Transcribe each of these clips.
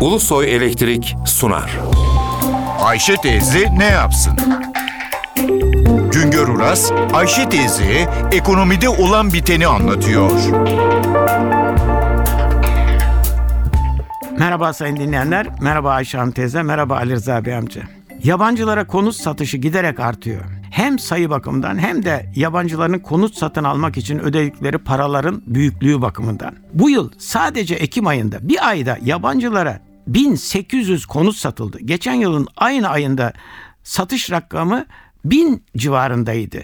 Ulusoy Elektrik sunar. Ayşe teyze ne yapsın? Güngör Uras, Ayşe teyze ekonomide olan biteni anlatıyor. Merhaba sayın dinleyenler, merhaba Ayşe Hanım teyze, merhaba Ali Rıza Bey amca. Yabancılara konut satışı giderek artıyor. Hem sayı bakımından hem de yabancıların konut satın almak için ödedikleri paraların büyüklüğü bakımından. Bu yıl sadece Ekim ayında bir ayda yabancılara 1800 konut satıldı. Geçen yılın aynı ayında satış rakamı 1000 civarındaydı.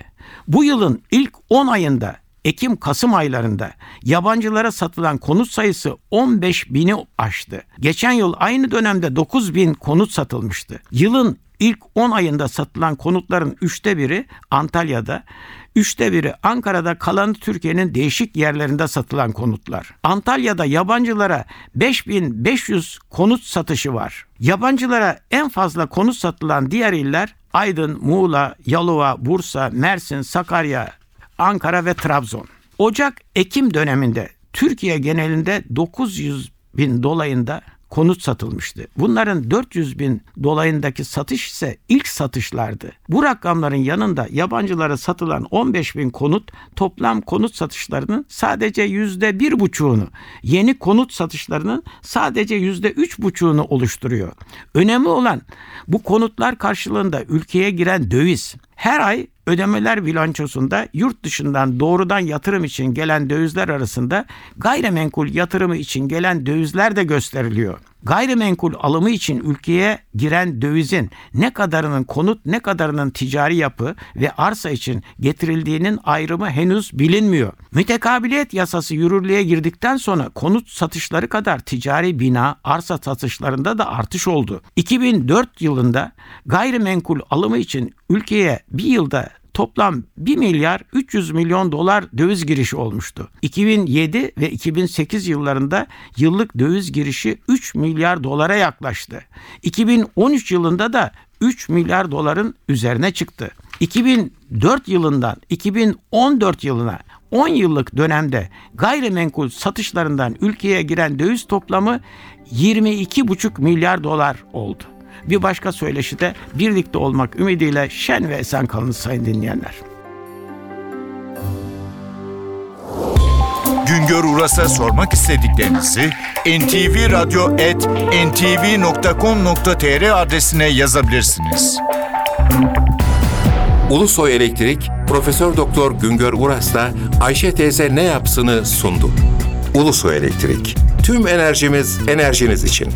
Bu yılın ilk 10 ayında Ekim-Kasım aylarında yabancılara satılan konut sayısı 15 bini aştı. Geçen yıl aynı dönemde 9 bin konut satılmıştı. Yılın ilk 10 ayında satılan konutların üçte biri Antalya'da, üçte biri Ankara'da kalan Türkiye'nin değişik yerlerinde satılan konutlar. Antalya'da yabancılara 5500 konut satışı var. Yabancılara en fazla konut satılan diğer iller Aydın, Muğla, Yalova, Bursa, Mersin, Sakarya, Ankara ve Trabzon. Ocak-Ekim döneminde Türkiye genelinde 900 bin dolayında konut satılmıştı. Bunların 400 bin dolayındaki satış ise ilk satışlardı. Bu rakamların yanında yabancılara satılan 15 bin konut toplam konut satışlarının sadece yüzde bir buçuğunu, yeni konut satışlarının sadece yüzde üç buçuğunu oluşturuyor. Önemli olan bu konutlar karşılığında ülkeye giren döviz. Her ay ödemeler bilançosunda yurt dışından doğrudan yatırım için gelen dövizler arasında gayrimenkul yatırımı için gelen dövizler de gösteriliyor. Gayrimenkul alımı için ülkeye giren dövizin ne kadarının konut ne kadarının ticari yapı ve arsa için getirildiğinin ayrımı henüz bilinmiyor. Mütekabiliyet yasası yürürlüğe girdikten sonra konut satışları kadar ticari bina arsa satışlarında da artış oldu. 2004 yılında gayrimenkul alımı için ülkeye bir yılda toplam 1 milyar 300 milyon dolar döviz girişi olmuştu. 2007 ve 2008 yıllarında yıllık döviz girişi 3 milyar dolara yaklaştı. 2013 yılında da 3 milyar doların üzerine çıktı. 2004 yılından 2014 yılına 10 yıllık dönemde gayrimenkul satışlarından ülkeye giren döviz toplamı 22,5 milyar dolar oldu. Bir başka söyleşide birlikte olmak ümidiyle şen ve esen kalınız sayın dinleyenler. Güngör Uras'a sormak istediklerinizi ntvradio.ntv.com.tr adresine yazabilirsiniz. Ulusoy Elektrik Profesör Doktor Güngör Uras'la Ayşe teyze ne yapsını sundu. Ulusoy Elektrik. Tüm enerjimiz enerjiniz için.